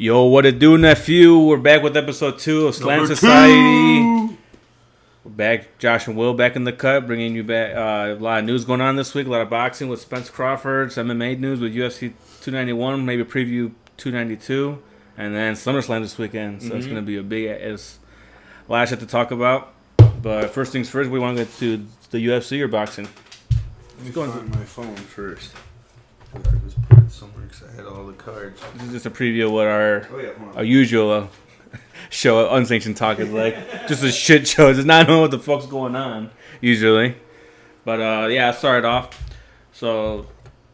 Yo, what it do, nephew? We're back with episode two of Slam Number Society. two. We're back, Josh and Will back in the cut, bringing you back uh, a lot of news going on this week. A lot of boxing with Spence Crawford, some MMA news with UFC 291, maybe preview 292, and then SummerSlam this weekend. So it's Mhm. going to be a big as a lot of shit to talk about. But first things first, we want to get to the UFC or boxing. Let me going find my phone first. I just put it somewhere because I had all the cards. This is just a preview of what our Oh yeah, our usual uh, show, unsanctioned talk is like. just a shit show. Just not knowing what the fuck's going on usually. But uh, yeah, I started off. So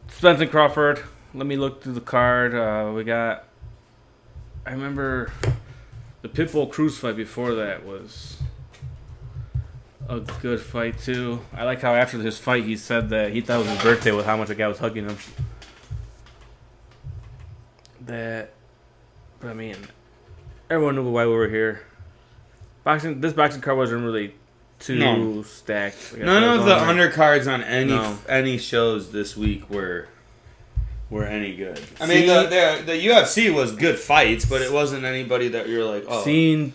Spencer Crawford. Let me look through the card. Uh, we got. I remember the Pitbull Cruz fight before that was a good fight too. I like how after his fight he said that he thought it was his birthday with how much the guy was hugging him. That, but I mean, everyone knew why we were here. Boxing. This boxing card wasn't really too No. stacked. None of the on there. undercards on any No. any shows this week were were any good. I See- mean, the, the the UFC was good fights, but it wasn't anybody that you're like, oh, Seeing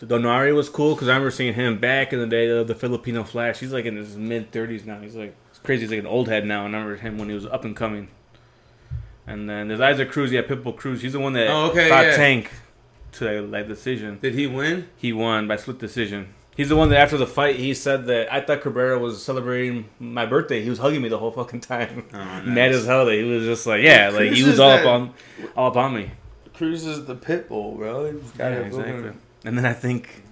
Donaire was cool because I remember seeing him back in the day of the Filipino Flash. He's like in his mid thirties now. He's like it's crazy. He's like an old head now. I remember him when he was up and coming. And then there's Isaac Cruz. Yeah, Pitbull Cruz. He's the one that Oh, okay, fought yeah. Tank to that, that decision. did he win? He won by split decision. He's the one that after the fight he said that I thought Cabrera was celebrating my birthday. He was hugging me the whole fucking time. Oh, Mad as hell that he was just like, yeah, like he was all that- up on, all up on me. Cruz is the pit bull, bro. He's got Yeah, exactly. And then I think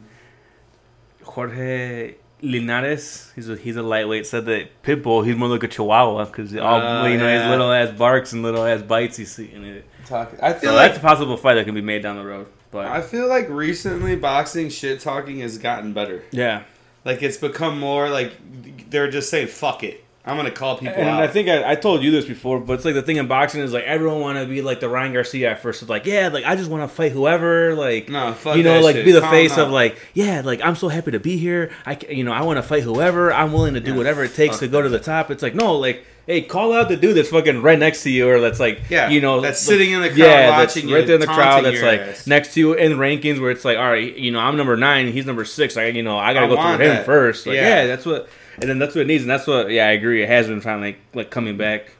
Jorge Linares, he's a he's a lightweight, said that Pitbull he's more like a Chihuahua because all Oh, you know his little ass barks and little ass bites see in it. Talking. I So feel that's a possible fight that can be made down the road. But I feel like recently boxing shit talking has gotten better. yeah, Like it's become more like they're just saying fuck it. I'm gonna call people and out. I think I, I told you this before, but it's like the thing in boxing is like everyone want to be like the Ryan Garcia at first. It's like yeah, like I just want to fight whoever, like no, fuck you know, that like shit. be the Calm face down. of like, yeah, like I'm so happy to be here. I, you know, I want to fight whoever. I'm willing to do Yeah, whatever it takes to go to the top. It's like no, like, hey, call out the dude that's fucking right next to you, or that's like, Yeah, you know, that's the- sitting in the crowd yeah, that's watching right there in the crowd. That's like ass. next to you in rankings where it's like, all right, you know, I'm number nine, he's number six. I, you know, I gotta I go through him first. Like, Yeah. yeah, that's what, and then that's what it needs, and that's what, yeah, I agree. It has been finally like, like coming back.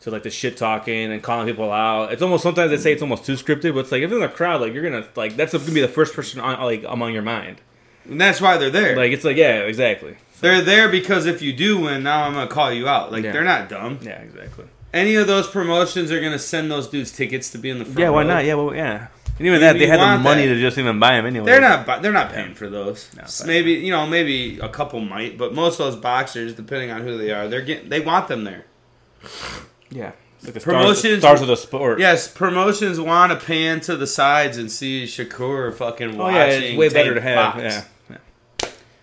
To like the shit talking and calling people out, it's almost sometimes they say it's almost too scripted, but it's like if in the crowd, like you're gonna like that's gonna be the first person on like among your mind. and that's why they're there. Like it's like yeah, exactly. So, they're there because if you do win, now I'm gonna call you out. Like Yeah. they're not dumb. yeah, exactly. Any of those promotions are gonna send those dudes tickets to be in the front. Yeah, why row. not? Yeah, well, yeah. And even You- that, they had the money that. to just even buy them anyway. They're not. bu- They're not paying for those. No, maybe you know, maybe a couple might, but most of those boxers, depending on who they are, they're getting. They want them there. Yeah, it's like the Promotions- stars, stars of the sport. Yes, promotions want to pan to the sides and see Shakur fucking Oh watching. yeah, it's way better to have. Yeah. yeah.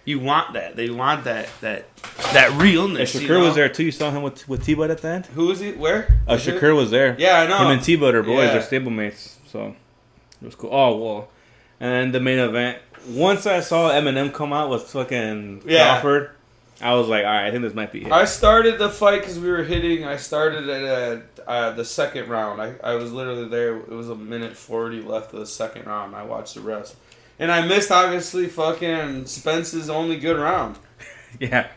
You want that. They want that that that realness. And you Shakur know? was there too. You saw him with with T-Bud at the end. Who is he? Where? Uh, Was it? Shakur was there. Yeah, I know. Him and T-Bud are boys. Yeah. They're stablemates. So it was cool. Oh well, and the main event. Once I saw Eminem come out with fucking Yeah. Crawford, I was like, all right, I think this might be it. I started the fight because we were hitting. I started at uh, uh, the second round. I, I was literally there. It was a minute 40 left of the second round. I watched the rest. And I missed, obviously, fucking Spence's only good round. yeah.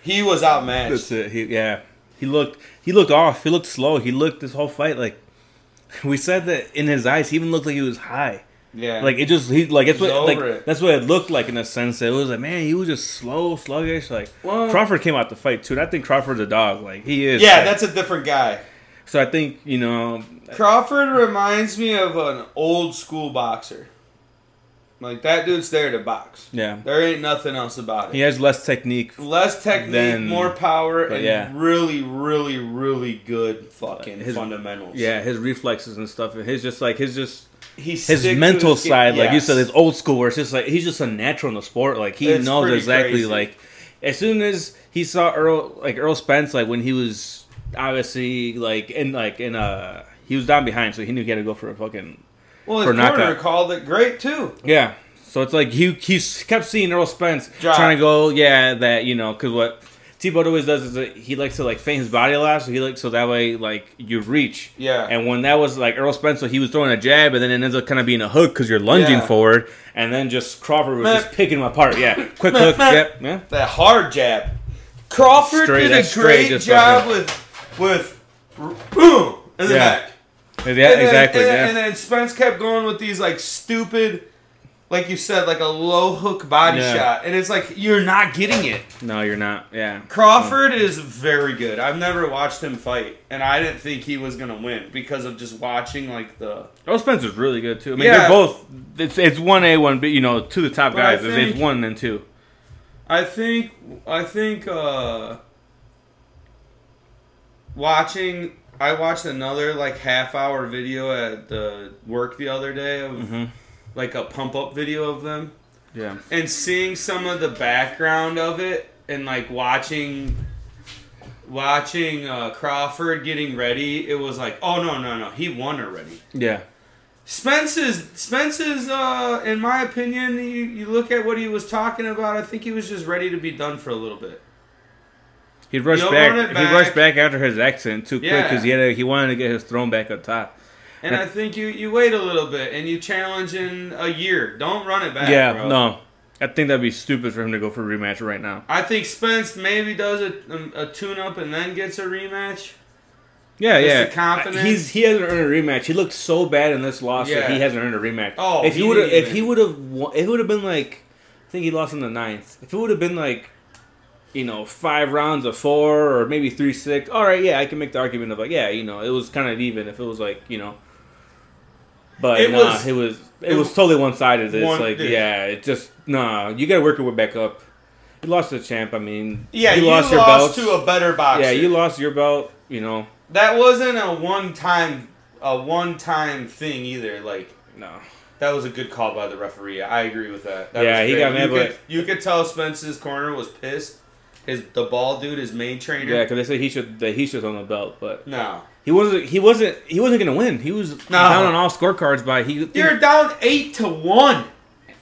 He was outmatched. He, yeah, he looked he looked off. He looked slow. He looked this whole fight like we said that in his eyes. He even looked like he was high. Yeah. Like it just he like it's what like it. that's what it looked like in a sense. It was like man, he was just slow, sluggish. Like Well- Crawford came out to fight too. And I think Crawford's a dog. Like he is. yeah, like- that's a different guy. so. I think you know. Crawford reminds me of an old school boxer. Like, that dude's there to box. Yeah, There ain't nothing else about it. he has less technique. Less technique, Then- more power, and yeah. really, really, really good fucking His- fundamentals. Yeah, his reflexes and stuff. and His just like his just he his mental his side, like you said, his old school, where it's just like he's just a natural in the sport. Like he It's knows exactly. crazy. Like as soon as he saw Errol, like Errol Spence, like when he was obviously like in like in uh he was down behind, so he knew he had to go for a fucking Well, for his corner knockout. called it great too. yeah. So it's like he he kept seeing Errol Spence Drop. trying to go, yeah, that you know, because what T-Bud always does is that he likes to like feint his body a lot, so he like so that way like you reach. Yeah. And when that was like Errol Spencer, he was throwing a jab, and then it ends up kind of being a hook because you're lunging Yeah. forward, and then just Crawford was Meh. just picking him apart. Yeah, quick Meh, hook. meh. Yep. Yeah. that hard jab. Crawford Straight- did a that's straight, great just job with with boom in the Yeah. back. Yeah. And then- exactly. And, yeah. and then Spence kept going with these like stupid, like you said, like a low hook body Yeah. shot, and it's like you're not getting it. no, you're not. Yeah. Crawford is very good. I've never watched him fight, and I didn't think he was gonna win because of just watching like the. Errol Spencer's really good too. I mean, Yeah. they're both. It's it's one A, one B. You know, two of the top But guys. It's- think- it's one and two. I think I think uh watching I watched another like half hour video at the work the other day of hmm like a pump up video of them Yeah. and seeing some of the background of it and like watching watching uh, Crawford getting ready it was like oh no no no he won already Yeah. Spence is Spence is uh in my opinion you, you look at what he was talking about I think he was just ready to be done for a little bit He rushed You'll back. He rushed back after his accident too quick because he had a, he wanted to get his throne back up top. And I think you, you wait a little bit and you challenge in a year. Don't run it back. yeah. bro. No. I think that'd be stupid for him to go for a rematch right now. I think Spence maybe does a, um, a, tune up and then gets a rematch. Yeah, Just yeah. the confidence. He's he hasn't earned a rematch. He looked so bad in this loss that he hasn't earned a rematch. Oh, if he, would have, if he would have, it would have been like, I think he lost in the ninth. If it would have been like, you know, five rounds of four or maybe three six. All right, yeah, I can make the argument of like, yeah, you know, it was kind of even. If it was like, you know, but It nah, was- it was it, it was totally one sided. It's one- like, yeah. yeah, it just nah. You got to work your way back up. You lost to the champ. I mean, Yeah, you, you, lost your belts. to a better boxer. yeah, you lost your belt. You know, That wasn't a one time a one time thing either. Like no. that was a good call by the referee. I agree with that. that Yeah, he got mad, You could, you could tell Spence's corner was pissed. His the ball dude, his main trainer. Yeah, because they said he should that he should on the belt, but No, he wasn't. He wasn't. He wasn't gonna win. He was down on all scorecards by he. you're down eight to one.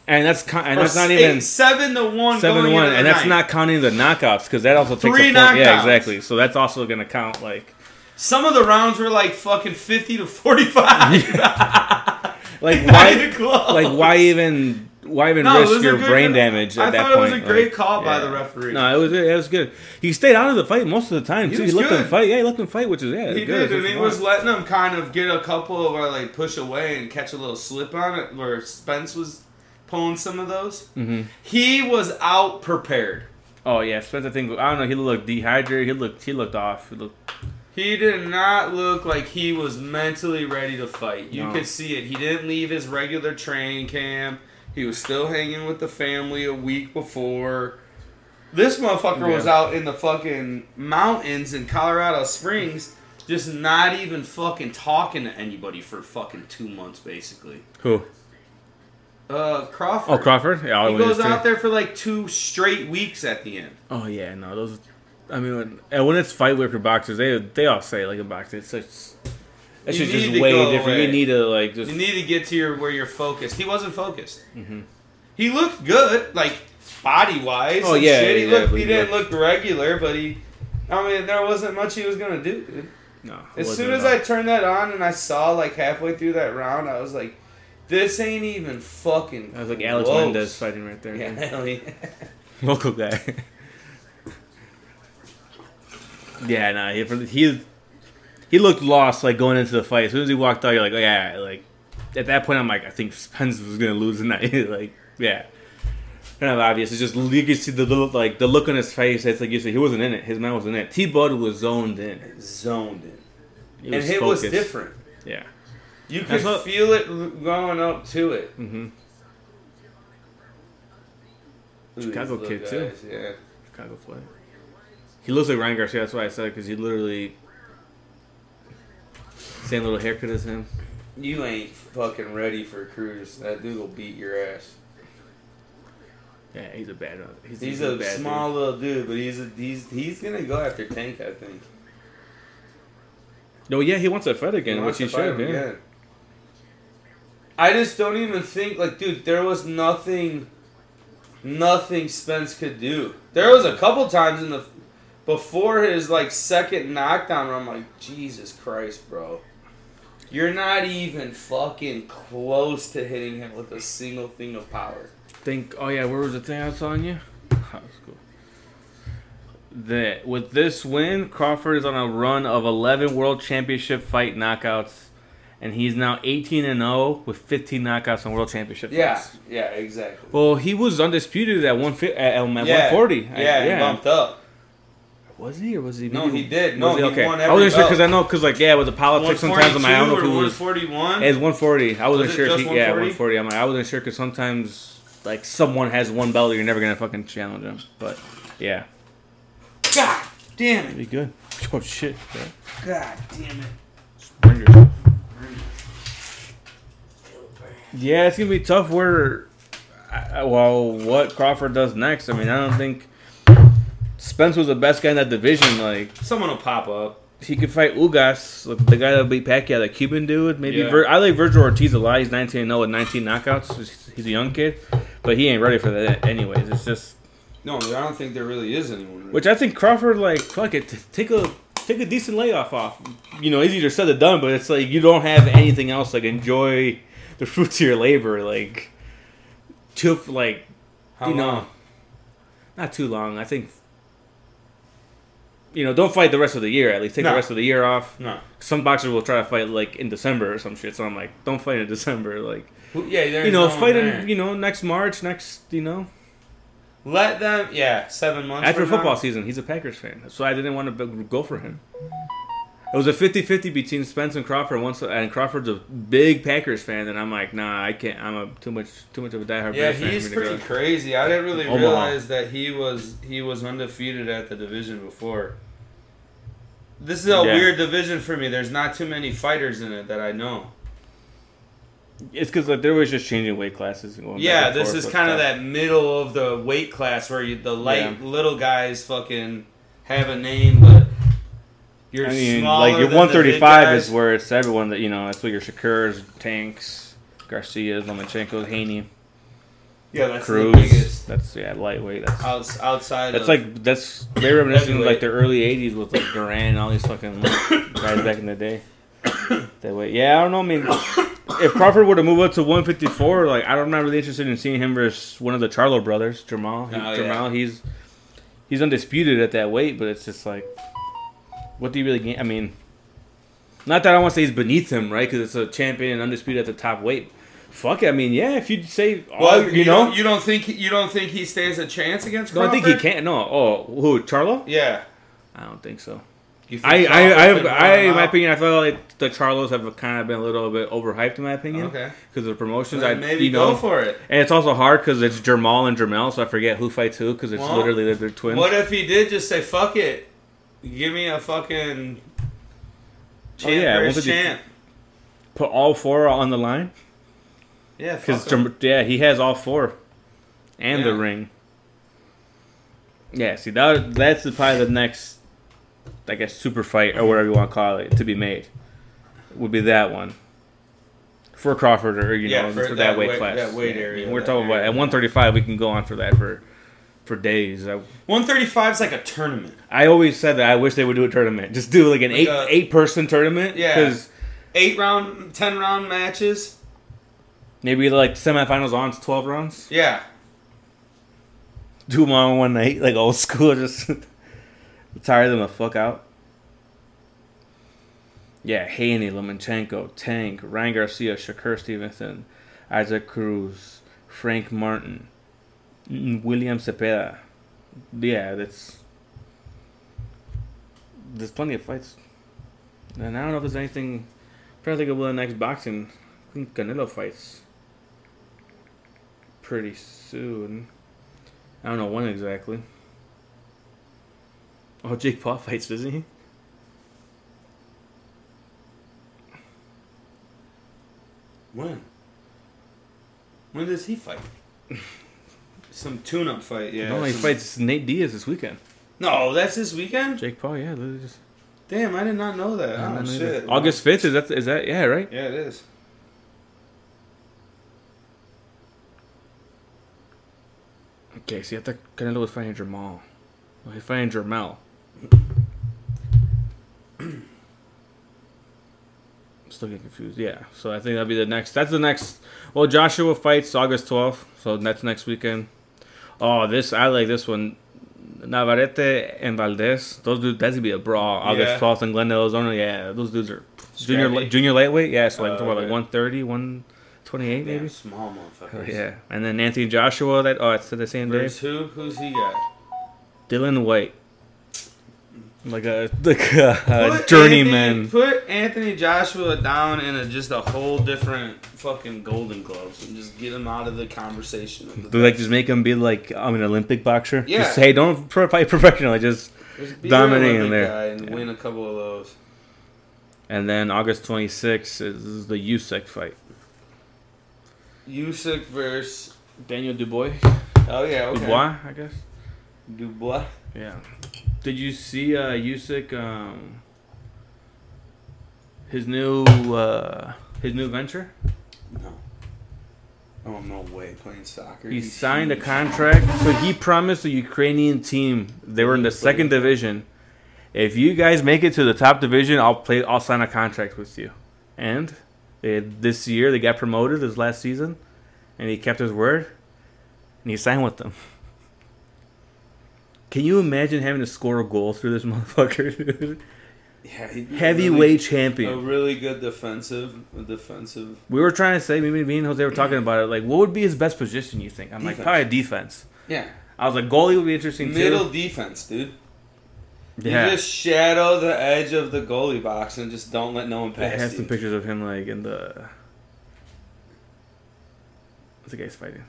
and that's and Or that's not eight- even seven to one. seven to one, and that's ninth. not counting the knockouts because that also takes Three a point. Yeah, exactly. So that's also gonna count. Like, Some of the rounds were like fucking fifty to forty-five. like why? like why even? Why even No, risk your good- brain damage at I that thought point? it was a great Like, call by yeah. the referee. No, it was it was good. He stayed out of the fight most of the time He too. He let them fight. Yeah, he let them fight, which is yeah. He good. did, and he was letting them kind of get a couple of where like push away and catch a little slip on it, where Spence was pulling some of those. Mhm. He was out prepared. Oh yeah, Spence. I Think I don't know. He looked dehydrated. He looked he looked off. He looked He did not look like he was mentally ready to fight. You No. could see it. He didn't leave his regular training camp. He was still hanging with the family a week before. This motherfucker was out in the fucking mountains in Colorado Springs, just not even fucking talking to anybody for fucking two months, basically. who? Uh, Crawford. Oh, Crawford. Yeah, He goes out there for like two straight weeks at the end. Oh yeah, no, those. I mean, when, and when it's fight whip for boxers, they they all say like a boxer, it's such. That You shit's need just way different. away. You need to like just. You need to get to your where you're focused. He wasn't focused. Mhm. He looked good, like body wise. Oh, yeah, shit. He yeah, looked. He didn't look regular, but he. I mean, there wasn't much he was gonna do, dude. no. As soon as. I turned that on and I saw like halfway through that round, I was like, "This ain't even fucking." I was like Alex close. Mendez fighting right there. Yeah, hell yeah. local guy. yeah, no, he he he looked lost like going into the fight. As soon as he walked out, you're like, oh, yeah, like at that point, I'm like, I think Spence was gonna lose tonight. like, yeah, kind of obvious. It's just you can see the look, like the look on his face. It's like you said, he wasn't in it. His man wasn't in it. T. Bud was zoned in. Zoned in, He and it was different. Yeah. You could what- feel it going up to it. Mm-hmm. Ooh, Chicago kid, little too. Yeah. Chicago flight. He looks like Ryan Garcia. That's why I said because he literally same little haircut as him. You ain't fucking ready for Cruz. That dude will beat your ass. Yeah, he's a bad. Uh, he's, He's a bad small little dude, but he's a, he's he's gonna go after Tank. I think. No, yeah, he wants that fight again, wants which he should. Yeah. again. I just don't even think like, dude. There was nothing, nothing Spence could do. There was a couple times in the before his like second knockdown, where I'm like, Jesus Christ, bro. You're not even fucking close to hitting him with a single thing of power. Think. Oh yeah, where was the thing I was telling you? That was cool. That with this win, Crawford is on a run of 11 World Championship fight knockouts, and he's now 18 and 0 with 15 knockouts on World Championship Yeah, fights. yeah, yeah, exactly. Well, he was undisputed at one at, um, at yeah, 140. I- Yeah, he bumped up. Was he or was he? No, he did. No, he okay. won I wasn't sure because I oh. know because like yeah, with the politics sometimes I'm like, I don't know if it was. 141. It's 140. I wasn't Was sure. If he, yeah, 140? 140. I'm like, I wasn't sure because sometimes like someone has one belt, you're never gonna fucking challenge him. But yeah, God damn it. be good. Oh shit. bro. God damn it. Burn yourself. Yeah, it's gonna be tough. Where, I- well, what Crawford does next? I mean, I don't think Spence was the best guy in that division. Like Someone will pop up. he could fight Ugas, the guy that beat Pacquiao, the Cuban dude. Maybe Yeah. Vir- I like Vergil Ortiz a lot. He's 19 and 0 with 19 knockouts. He's- a young kid, but he ain't ready for that. Anyways, it's just No, I don't think there really is anyone. which I think Crawford like fuck it, take a take a decent layoff off. You know, easier said than done, but it's like you don't have anything else. Like enjoy the fruits of your labor. Like for, like How you know, not too long. I think. You know, don't fight the rest of the year. At least take No. the rest of the year off. No. Some boxers will try to fight like in December or some shit. So I'm like, don't fight in December. Like, Yeah, you know, no fight in you know next March, next you know Let them. Yeah, seven months after from now. football season. He's a Packers fan, so I didn't want to go for him. It was a 50-50 between Spence and Crawford. Once and Crawford's a big Packers fan, and I'm like, nah, I can't. I'm a too much too much of a diehard Yeah, Bears he's pretty crazy. I didn't really Omaha. realize that he was he was undefeated at the division before. This is a Yeah. weird division for me. There's not too many fighters in it that I know. It's because like they're always just changing weight classes. Yeah, this is kind of that middle of the weight class where you, the light Yeah. little guys fucking have a name, but you're I mean, smaller like your than the big 135 guys. is where it's everyone that you know. It's like your Shakurs, Tanks, Garcias, Lomachenko's, Haney, yeah, that's the biggest That's yeah, lightweight. That's outs, outside. That's of, like that's very reminiscent of like the early '80s with like Duran and all these fucking guys back in the day. That way, yeah, I don't know. I mean, if Crawford were to move up to 154, like I'm not really interested in seeing him versus one of the Charlo brothers, Jamal. He- Oh, yeah. Jamal, he's he's undisputed at that weight, but it's just like, what do you really gain? I mean, not that I want to say he's beneath him, right? Because it's a champion and undisputed at the top weight. Fuck it. I mean, yeah. If you say, all, Well, you, know, don't, you don't think you don't think he stands a chance against? no, I think he can't. No. Oh, who? Charlo? Yeah. I don't think so. You think I, I, I, I, in my opinion, I feel like the Charlos have kind of been a little bit overhyped, in my opinion, Okay. because of the promotions. I maybe you go know, for it. and it's also hard because it's Jamal and Jermel, so I forget who fights who because it's Well, literally they're twins. What if he did just say "fuck it"? Give me a fucking champ Oh, yeah, versus what did you- champ. Put all four on the line Yeah, because yeah, he has all four, and the ring. Yeah, see that that's probably the next, I guess, super fight or whatever you want to call it to be made, would be that one. For Crawford or you Yeah, know for for, that, that weight weight- class, that weight area, I mean, we're talking about at 135. We can go on for that for for days. I, 135 is like a tournament. I always said that I wish they would do a tournament. Just do like an Like eight a- eight person tournament. Yeah. because Eight round, ten round matches. Maybe like semifinals on to 12 rounds. Yeah. do them in one night, like old school, just tire them the fuck out. Yeah, Haney, Lomachenko, Tank, Ryan Garcia, Shakur Stevenson, Isaac Cruz, Frank Martin, mm, William Zepeda. Yeah, that's there's plenty of fights, and I don't know if there's anything. I'm trying to think of when the next boxing. I think Canelo fights pretty soon. I don't know when exactly. Oh, Jake Paul fights, doesn't he? When? When does he fight? Some tune-up fight, yeah. no, he some- fights Nate Diaz this weekend. No, that's this weekend. Jake Paul, yeah. Just, Damn, I did not know that. Oh shit. August fifth is that is that yeah right? Yeah, it is. Okay, see, I thought Canelo was fighting Jamal. Oh, he's fighting Jamal. Still getting confused. Yeah, so I think that'll be the next. That's the next. Well, Joshua fights August 12th, so that's next weekend. Oh, this I like this one. Navarrete and Valdez. Those dudes. That's gonna be a brawl. August yeah. 12th in Glendale, Arizona. Yeah, those dudes are junior junior lightweight. Yeah, so like uh, about like 130, one. 128 Damn, maybe. small Oh, motherfuckers. yeah, and then Anthony Joshua. That oh, it's the same day. Versus who? Who's he got? Dillian Whyte. Like a like a, a journeyman. Anthony, put Anthony Joshua down in a, just a whole different fucking Golden Gloves and just get him out of the conversation. Of the like just make him be like I'm an Olympic boxer? Yeah. Just hey, don't fight professionally. Just Just be dominating there. and Yeah. win a couple of those. and then August 26th is the Usyk fight. Usyk versus Daniel Dubois. oh yeah okay. Dubois, I guess. Dubois. Yeah. Did you see uh, Usyk? Um, his new uh, his new venture. No. Oh no way playing soccer. He He's signed a contract, so he promised the Ukrainian team they were in the second division. If you guys make it to the top division, I'll play. I'll sign a contract with you. And they, this year they got promoted this last season, and he kept his word, and he signed with them. Can you imagine having to score a goal through this motherfucker? Yeah, Heavyweight really- champion. A really good defensive, defensive. We were trying to say, maybe me and Jose were talking about it. Like, what would be his best position? You think? I'm like, Defense. probably defense. Yeah, I was like, goalie would be interesting middle too. defense, dude. Yeah, You just shadow the edge of the goalie box and just don't let no one pass. I have you. some pictures of him like in the. What's the guy's fighting?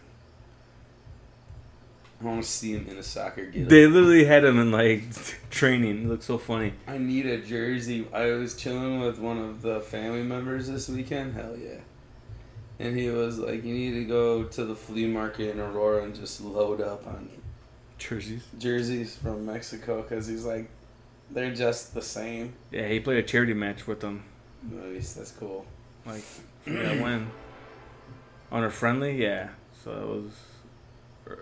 I want to see him in a soccer getup. They literally had him in like training. It looks so funny. I need a jersey. I was chilling with one of the family members this weekend. Hell yeah. And he was like, "You need to go to the flea market in Aurora and just load up on Jerseys. jerseys from Mexico because he's like, they're just the same." Yeah, he played a charity match with them. At least that's cool. Like, yeah, when on a friendly, yeah. So it was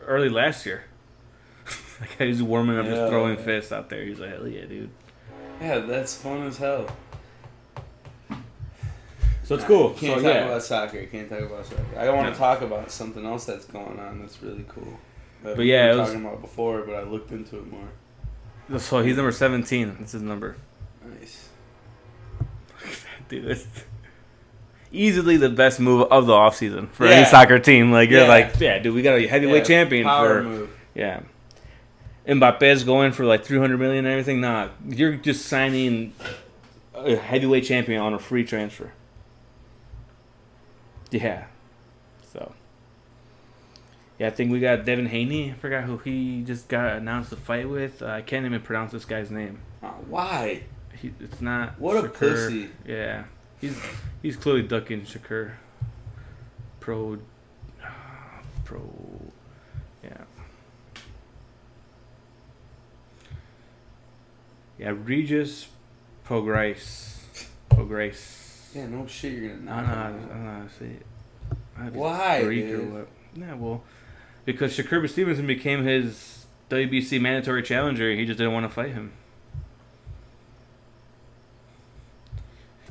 early last year. like he's warming up, Yeah. just throwing fists out there. He's like, hell yeah, dude. Yeah, that's fun as hell. So it's cool. Can't so talk yeah, about soccer. Can't talk about soccer. I want No. to talk about something else that's going on. That's really cool. That But yeah, were it was- talking about before, but I looked into it more. So he's number seventeen. That's his number. Nice. dude. Easily the best move of the offseason for Yeah. any soccer team. Like you're Yeah. like, yeah, dude, we got a heavyweight Yeah, champion for move. yeah. Mbappe's going for like 300 million and everything. Nah, you're just signing a heavyweight champion on a free transfer. Yeah. Yeah, I think we got Devin Haney. I forgot who he just got announced to fight with. Uh, I can't even pronounce this guy's name. Uh, why? He, it's not. What a Shakur. pussy. Yeah, he's he's clearly ducking Shakur. Pro, pro, yeah, yeah. Regis Prograis, Prograis. Yeah, no shit. You're gonna I knock don't know. I don't know how to say it. I Why, Greek or dude? what? Yeah, well, because Shakur Stevenson became his WBC mandatory challenger. He just didn't want to fight him.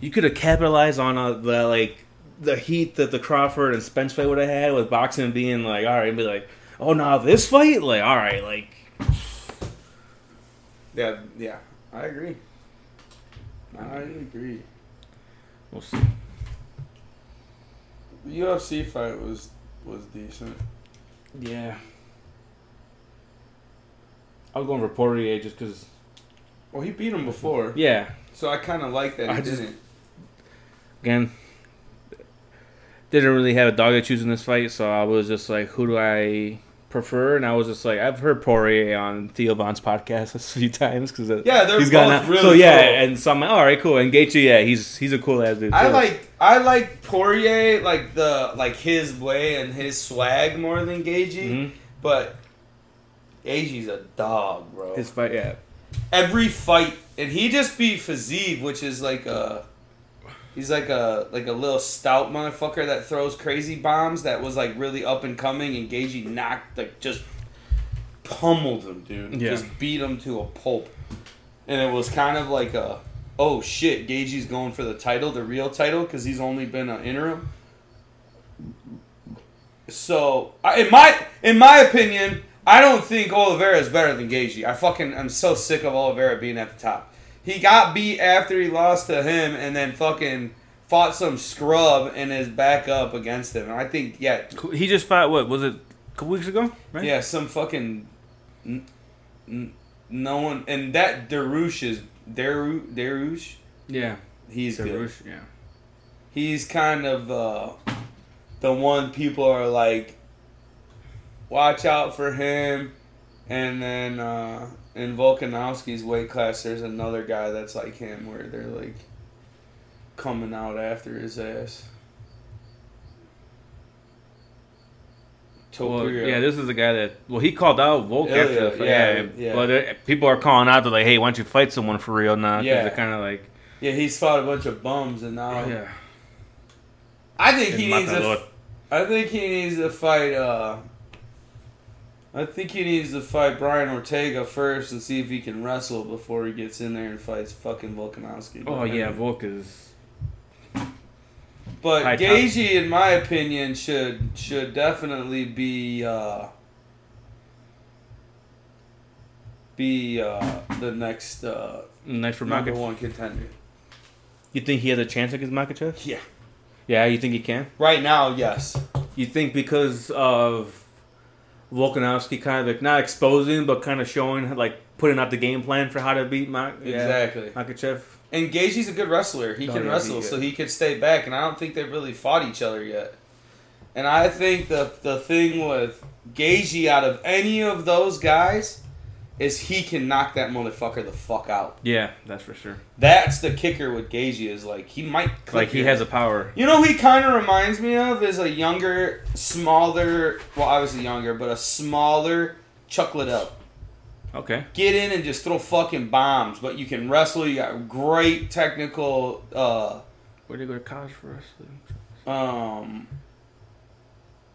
You could have capitalized on uh, the like the heat that the Crawford and Spence fight would have had with boxing being like, all right, and be like, oh, now this fight, like, all right, like, Yeah, yeah. I agree. I agree. we'll see. The UFC fight was was decent. Yeah. I was going for Poirier just because, Well, he beat him before, yeah, so I kind of like that I just- didn't. again, didn't really have a dog to choose in this fight, so I was just like, who do I prefer? And I was just like, I've heard Poirier on Theo Von's podcast a few times because uh, Yeah, they're he's got both out- really so yeah, cool. and so I'm like, all right, cool. And Gaethje, yeah, he's he's a cool ass dude. I like I like Poirier like the like his way and his swag more than Gaethje, Mhm. but Gaethje's a dog, bro. his fight, yeah. Every fight, and he just beat Fiziev, which is like a. He's like a like a little stout motherfucker that throws crazy bombs. That was like really up and coming, and Gaethje knocked like just pummeled him, dude. Yeah. Just beat him to a pulp, and it was kind of like a oh shit, Gage's going for the title, the real title, because he's only been an interim. So, I- in my in my opinion, I don't think Oliveira is better than Gage. I fucking I'm so sick of Oliveira being at the top. He got beat after he lost to him, and then fucking fought some scrub and is back up against him. And I think, yeah, He just fought. What was it? A couple weeks ago, right? yeah, some fucking n- n- no one, and that Dariush is Daru Dariush. Yeah. He's good. Yeah. He's kind of uh, the one people are like, watch out for him. And then uh, in Volkanovski's weight class, there's another guy that's like him, where they're like coming out after his ass. Well, yeah, this is the guy that. Well, he called out Volk Ilya, after the fight. yeah, Yeah, yeah. But uh, people are calling out. They're like, "Hey, why don't you fight someone for real now?" Yeah. They're kind of like, yeah, he's fought a bunch of bums, and now "Oh yeah." I think he needs a. I think he needs to fight. Uh, I think he needs to fight Brian Ortega first and see if he can wrestle before he gets in there and fights fucking Volkanovski. Oh yeah, Volk is. But High top. In my opinion, should should definitely be uh, be uh, the next uh, Next for number Makhachev. one contender. You think he has a chance against Makhachev? Yeah, Yeah, you think he can? right now, yes. You think because of Volkanovski kind of like not exposing, but kind of showing like putting out the game plan for how to beat Mak- yeah, Exactly. Makhachev? And Gage's a good wrestler. He Oh, can yeah, wrestle, he so he could stay back. And I don't think they've really fought each other yet. And I think the the thing with Gaethje out of any of those guys is he can knock that motherfucker the fuck out. Yeah, that's for sure. That's the kicker with Gaethje is like he might Like he your- has a power. You know, who he kind of reminds me of is a younger, smaller. Well, obviously younger, but a smaller Chuck Liddell. Okay. get in and just throw fucking bombs, but you can wrestle. You got great technical. Uh, Where did he go to college for wrestling? um,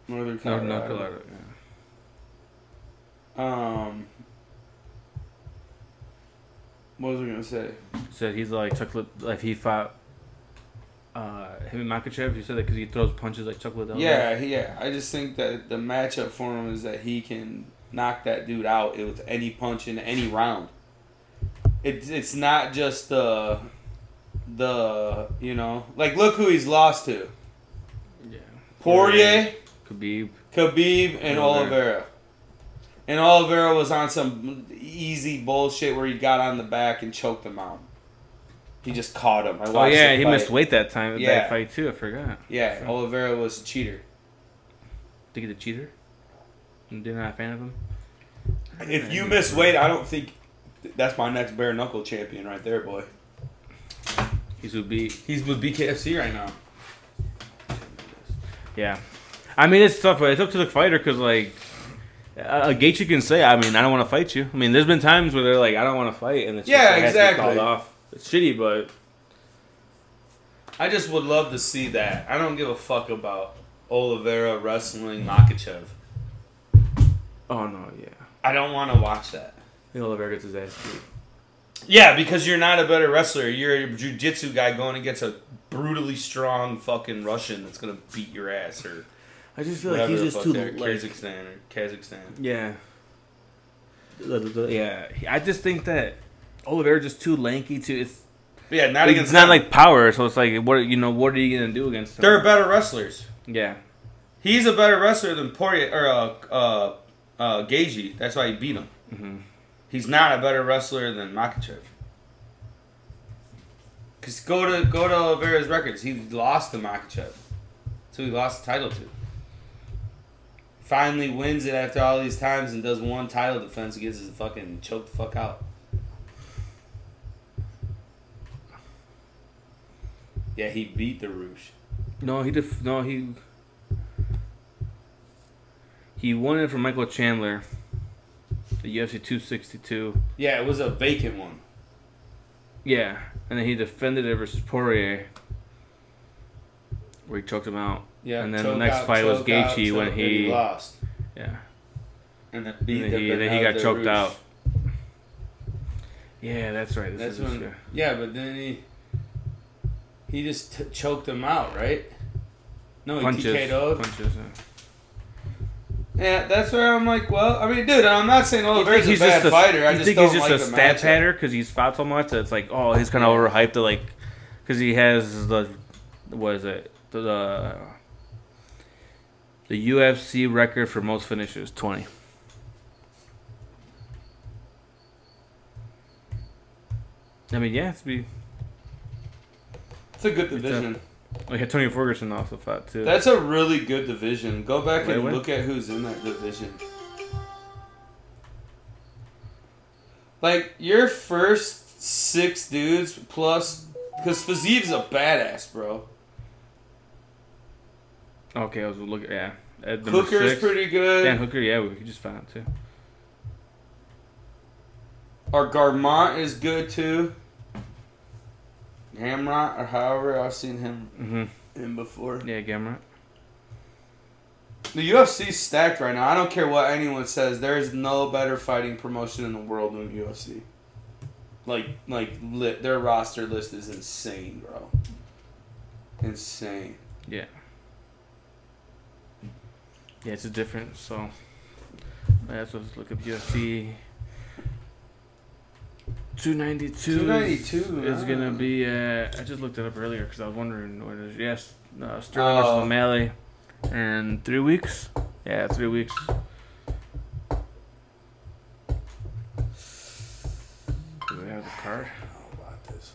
Northern Colorado. North Carolina. Yeah. Um, what was I gonna say? Said he's like Chuck. Like he fought. Uh, him and Makhachev. You said that because he throws punches like Chuck Liddell. Yeah, yeah. I just think that the matchup for him is that he can knock that dude out with any punch in any round. It's it's not just the the you know like look who he's lost to Yeah. Poirier. Khabib. Khabib and Oliveira. Oliveira. And Oliveira was on some easy bullshit where he got on the back and choked him out. He just caught him. I Oh yeah, he fight. missed weight that time. Yeah. That fight too. I forgot. Yeah, Sure. Oliveira was a cheater. Think he's a cheater. You're not a fan of him. If you miss weight, I don't think that's my next bare knuckle champion right there, boy. He's would be. He's with BKFC right now. Yeah. I mean, it's tough. But it's up to the fighter because like. A Gaethje can say, "I mean, I don't want to fight you." I mean, there's been times where they're like, "I don't want to fight," and it's just, Yeah, it has to be exactly. called off. It's shitty, but I just would love to see that. I don't give a fuck about Oliveira wrestling Makhachev. Oh no, yeah. I don't want to watch that. He Oliveira gets his ass beat. Yeah, because you're not a better wrestler. You're a jujitsu guy going against a brutally strong fucking Russian that's gonna beat your ass or I just feel like he's just too like, Kazakhstan or Kazakhstan. yeah. Yeah, I just think that Oliveira just too lanky. Too it's yeah, not like, against it's not like power. So it's like what you know. What are you gonna do against him? they're better wrestlers. yeah, He's a better wrestler than Poirier or uh uh uh Gaethje. That's why he beat him. hmm He's not a better wrestler than Makhachev. Cause go to go to Oliveira's records. He lost to Makhachev, so he lost the title to. Finally wins it after all these times and does one title defense gets his fucking choke the fuck out. Yeah, he beat the Rouge. no, he def- no he he won it from Michael Chandler, the UFC 262. Yeah, it was a vacant one. Yeah, and then he defended it versus Poirier, where he choked him out. Yeah, And then the next out, fight was Gaethje when and he- lost Yeah, and and then he, then he got choked Rouge. out. Yeah, that's right. This That's is when. Yeah, but then he he just t- choked him out, right? No, he punches. TK'd Punches. yeah. Yeah, that's where I'm like, well, I mean, dude, I'm not saying oh, Oliveira's think a bad a, fighter. I just think he's just like a stat matchup. patter because he's fought so much that it's like, oh, he's kind of overhyped to like, because he has the, what is it, the, the the UFC record for most finishes, twenty. I mean, yeah, it's be. It's a good division. Had Tony Ferguson also fought too. That's a really good division. Go back and Lightweight? look at who's in that division. Like your first six dudes plus, because Fiziev's a badass, bro. okay, I was looking. Yeah, at number Hooker's six. pretty good. Dan Hooker, yeah, we could just found too. Our Garmont is good too. Hamrot or however I've seen him Mm-hmm. in before. Yeah, Gamrot. The UFC's stacked right now. I don't care what anyone says. There is no better fighting promotion in the world than UFC. Like, like lit, their roster list is insane, bro. Insane. Yeah. Yeah, it's a different. So let's just look up UFC. Two ninety two. 292, is gonna ah. be. Uh, I just looked it up earlier because I was wondering what it is. Yes, uh, Sterling versus Oh. O'Malley, in three weeks. Yeah, three weeks. Do we have the card? How about this?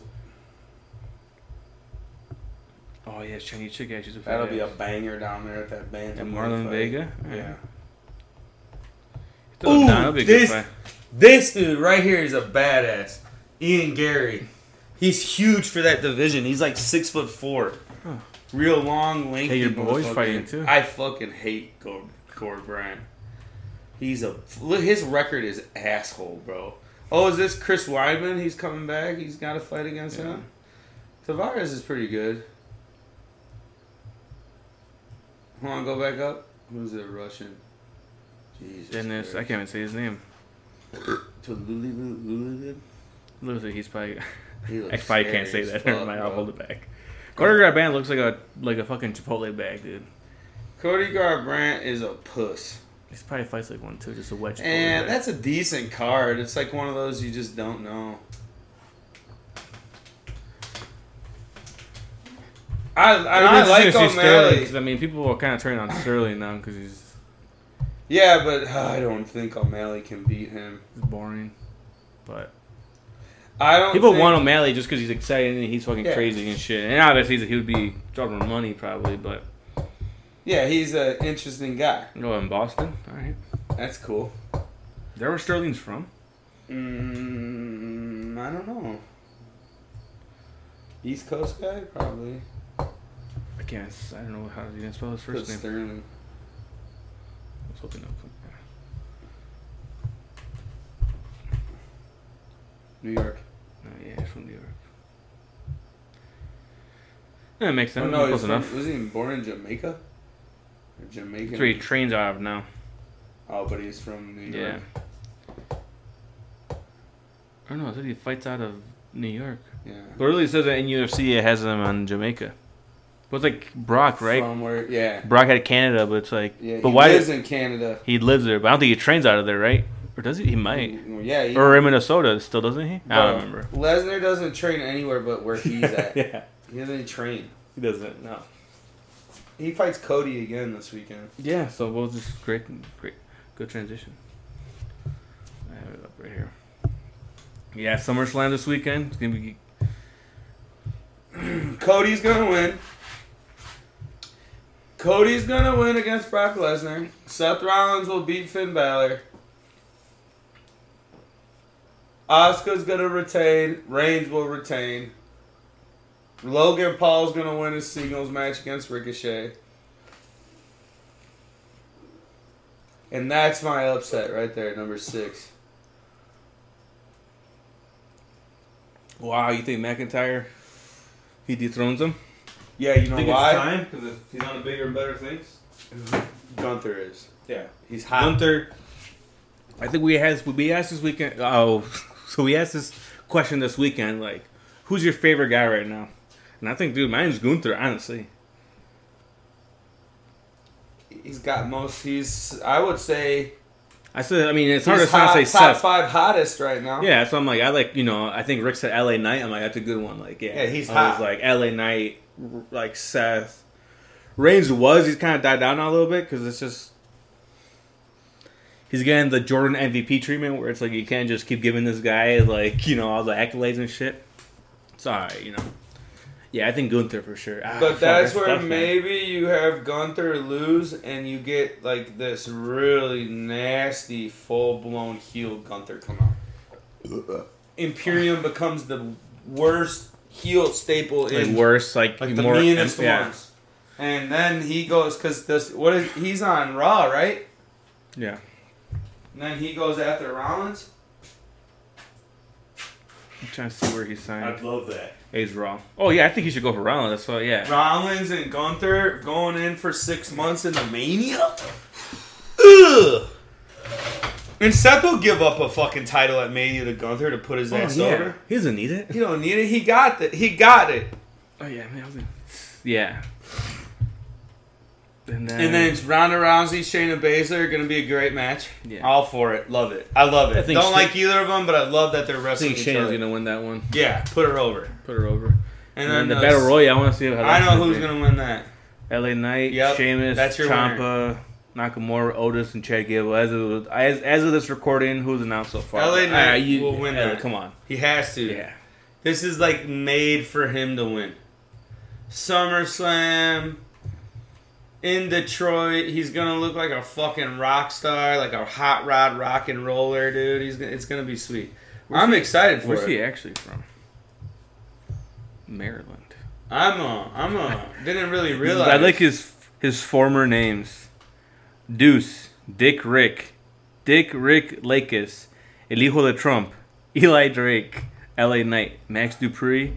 Oh yeah, Chinese chick. Yeah, she's a That'll be a banger down there at that band. And Marlon Vera. Yeah. Ooh, Ooh, that'll be a good this-. This dude right here is a badass. Ian Garry. He's huge for that division. He's like six foot four. Huh. Real long, lengthy. Hey, your boy's fighting too. I fucking hate Gord, Gord Bryant. He's a look. His record is asshole, bro. Oh, is this Chris Weidman? He's coming back. He's got to fight against Yeah. him. Tavares is pretty good. Hold on, go back up. Who's it? Russian. Jesus. Dennis, I can't even say his name. Tulululululul? Looks like he's probably. He I probably can't say that. Never fuck, mind, I'll hold it back. Quarterback band looks like a like a fucking Chipotle bag, dude. Cody Garbrandt is a puss. He probably fights like one too, just a wedge. And that's a decent card. It's like one of those you just don't know. I, and I like to Sterling, I mean, people are kind of turning on Sterling now because he's, Yeah, but uh, I don't think O'Malley can beat him. he's boring. But I don't. people think, want O'Malley just because he's exciting and he's fucking Yeah. crazy and shit. And obviously he would be dropping money probably, but Yeah, he's an interesting guy. go in Boston. All right, That's cool. that where Sterling's from? Mm, I don't know. East Coast guy, probably. I can't. I don't know how to even spell his first name. Sterling. Was hoping to put New York. No, yeah, he's from New York. Yeah, it makes sense. Oh, no, Close from, was he born in Jamaica? Or Jamaican? That's where he trains out of now. Oh, but he's from New York. Yeah. I don't know. I thought he fights out of New York. Yeah. Literally, it says that in UFC it has him on Jamaica. It's like Brock, right? Yeah. Brock had Canada, but it's like, Yeah. but he why? lives in Canada. he lives there, but I don't think he trains out of there, right? Or does he? He might. Yeah. He, Or in Minnesota, still doesn't he? I don't remember. Lesnar doesn't train anywhere but where he's at. yeah, He doesn't train. he doesn't. No. He fights Cody again this weekend. Yeah, so we'll just great, great, good transition. I have it up right here. Yeah, SummerSlam this weekend. It's gonna be Cody's gonna win. Cody's gonna win against Brock Lesnar. Seth Rollins will beat Finn Balor. Oscar's gonna retain. Reigns will retain. Logan Paul's gonna win his singles match against Ricochet. And that's my upset right there, number six. wow. You think McIntyre? He dethrones him. Yeah, you know why? because he's on the bigger and better things. Gunther is. Yeah, He's hot. Gunther. I think we has we asked this weekend. Oh, so we asked this question this weekend, like, who's your favorite guy right now? And I think, dude, mine's Gunther. Honestly, He's got most. He's. I would say. I said, I mean, it's hard he's to not say top Seth. five hottest right now. Yeah, so I'm like, I like, you know, I think Rick said L.A. Knight. I'm like, that's a good one. Like, yeah, Yeah, he's I hot. was like L.A. Knight, like Seth. Reigns was he's kind of died down a little bit because it's just he's getting the Jordan MVP treatment where it's like you can't just keep giving this guy like you know all the accolades and shit. It's alright, you know. Yeah, I think Gunther for sure. Ah, But fuck, that's where tough, man. maybe you have Gunther lose and you get like this really nasty, full blown heel Gunther come out. Imperium becomes the worst heel staple like in worse, like, like the more meanest yeah. ones. And then he goes because this what is he's on Raw right? Yeah, And then he goes after Rollins. I'm trying to see where he's signed. I'd love that. He's Raw. Oh yeah, I think he should go for Rollins. That's why. Yeah. Rollins and Gunther going in for six months in the Mania. Ugh. And Seth will give up a fucking title at Mania to Gunther to put his Oh, ass yeah. over. He doesn't need it. He don't need it. He got it. He got it. Oh yeah, man. I was gonna- Yeah. And then, And then it's Ronda Rousey, Shayna Baszler, gonna be a great match. Yeah. All for it. Love it. I love it. I think don't Shay- like either of them, but I love that they're I wrestling think each Shayna's other. gonna win that one. Yeah, put her over. Put her over. And, And, then then the the battle royale. I want to see how. I know gonna who's gonna win that. L.A. Knight, Yep, Sheamus, that's your Nakamura, Otis, and Chad Gable. As of as, as of this recording, who's announced so far? LA Knight you- will win yeah, that. Come on. He has to. Yeah. This is like made for him to win. SummerSlam in Detroit, he's gonna look like a fucking rock star, like a hot rod rock and roller, dude. He's gonna, it's gonna be sweet. I'm excited for Where's it. he actually from? Maryland. I'm a, I'm a, didn't really realize. I like his his former names: Deuce, Dick Rick, Dick Rick Lakis, El Hijo de Trump, Eli Drake, L.A. Knight, Max Dupree,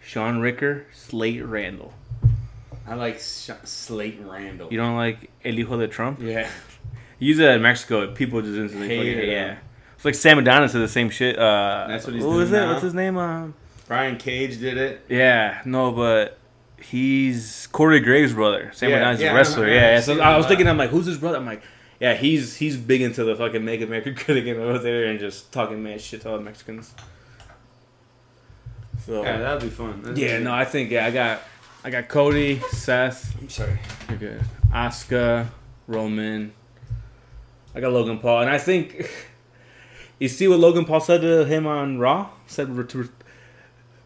Sean Ricker, Slate Randall. I like Sh- Slate Randall. You don't like El Hijo de Trump? yeah. You use that in Mexico, people just instantly Hated fucking- him. yeah. It's like Sam Adonis did the same shit. Uh, That's what he's doing was it? now? What's his name? Um, Brian Cage did it. yeah, no, but he's Corey Graves' brother. Sam Yeah, Adonis is yeah, a wrestler. Yeah, yeah. So I was thinking. I'm like, who's his brother? I'm like, yeah, he's he's big into the fucking Make America Good Again over there and just talking mad shit to all the Mexicans. So Yeah, yeah, that'd be fun. That'd be- no, I think yeah, I got I got Cody, Seth, I'm sorry. you're good. Asuka, Roman. I got Logan Paul, and I think you see what Logan Paul said to him on Raw. Said to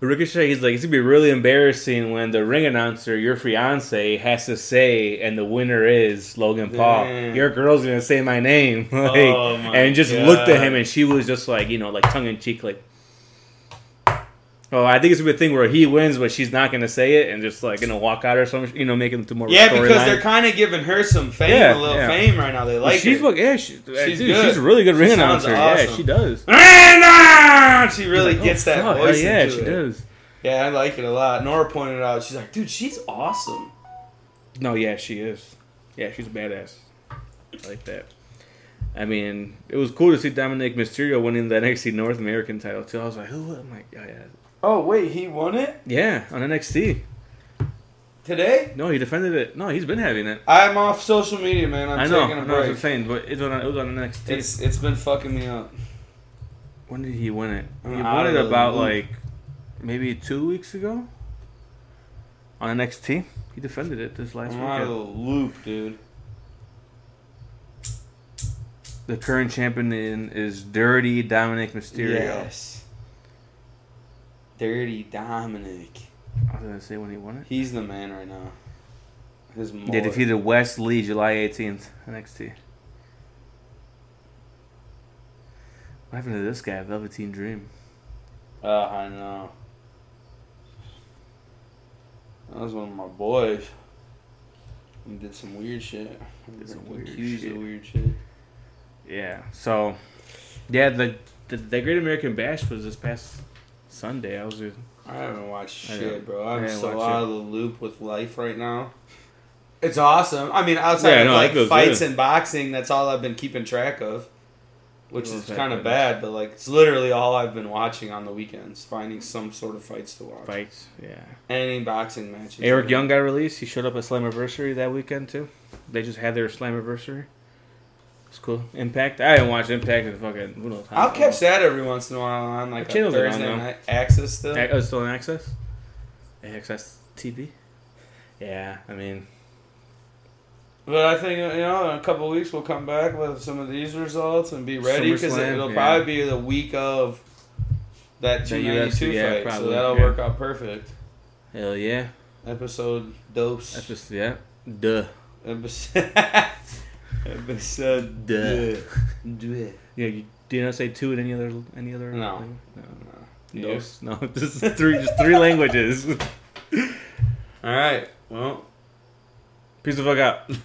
Ricochet, he's like, it's gonna be really embarrassing when the ring announcer, your fiance, has to say, and the winner is Logan Paul. Damn. Your girl's gonna say my name, like, Oh my and just looked at him, and she was just like, you know, like tongue in cheek, like. Oh, I think it's a good thing where he wins, but she's not gonna say it, and just like gonna walk out or something, you know, make it to more. Yeah, because they're kind of giving her some fame, Yeah, a little yeah. fame right now. They Well, like she's her. fuck- yeah, she, she's dude, good. she's a really good ring She sounds announcer. Yeah, she does. Randa! She really Like, oh, gets that fuck, voice. oh, yeah, she it. does. Yeah, I like it a lot. Nora pointed out, she's like, dude, she's awesome. No, yeah, she is. Yeah, she's a badass. I like that. I mean, it was cool to see Dominik Mysterio winning the NXT North American title too. I was like, who? I'm like, oh, yeah, Oh wait, he won it yeah, on NXT. today. No, he defended it. No, he's been having it. I'm off social media, man. I'm i know. taking a I know what I'm break. saying, but it was on, it was on NXT. It's it's been fucking me up. when did he win it? I'm he won it the about loop. like maybe two weeks ago on NXT. He defended it this last I'm out of weekend. the loop, dude. The current champion in, is Dirty Dominik Mysterio. Yes. Dirty Dominik. I was gonna say when he won it. He's the man right now. His They defeated Wes Lee July 18th, NXT. What happened to this guy, Velveteen Dream? Uh, I know. That was one of my boys. He did some weird shit. Did some weird shit. weird shit. Yeah. So, yeah, the the, the Great American Bash was this past Sunday. I was just, I haven't watched shit, bro. I'm so out of the loop with life right now. It's awesome. I mean, outside Yeah, of no, like fights good. and boxing, that's all I've been keeping track of. which is kind of bad. But like, it's literally all I've been watching on the weekends, finding some sort of fights to watch. Fights, yeah. Any boxing matches. Eric Young got released. He showed up at Slammiversary that weekend too. They just had their Slammiversary. It's cool. Impact. I didn't watch Impact in fucking. Who knows? I'll catch that every once in a while on like a channels are on, Thursday night. Access still. Oh, it's still in access. AXS TV. Yeah, I mean, But I think you know in a couple of weeks we'll come back with some of these results and be ready because SummerSlam, it'll yeah. probably be the week of that The 292 UFC, yeah, fight, so probably, that'll yeah. work out perfect. hell yeah. Episode dose. That's just yeah. Duh. Episode. Episode. Duh. Duh. Yeah. You, do you not say two in any other any other? No. language? No. You? Dos. No. Just three. Just three languages. All right. Well. Peace the fuck out.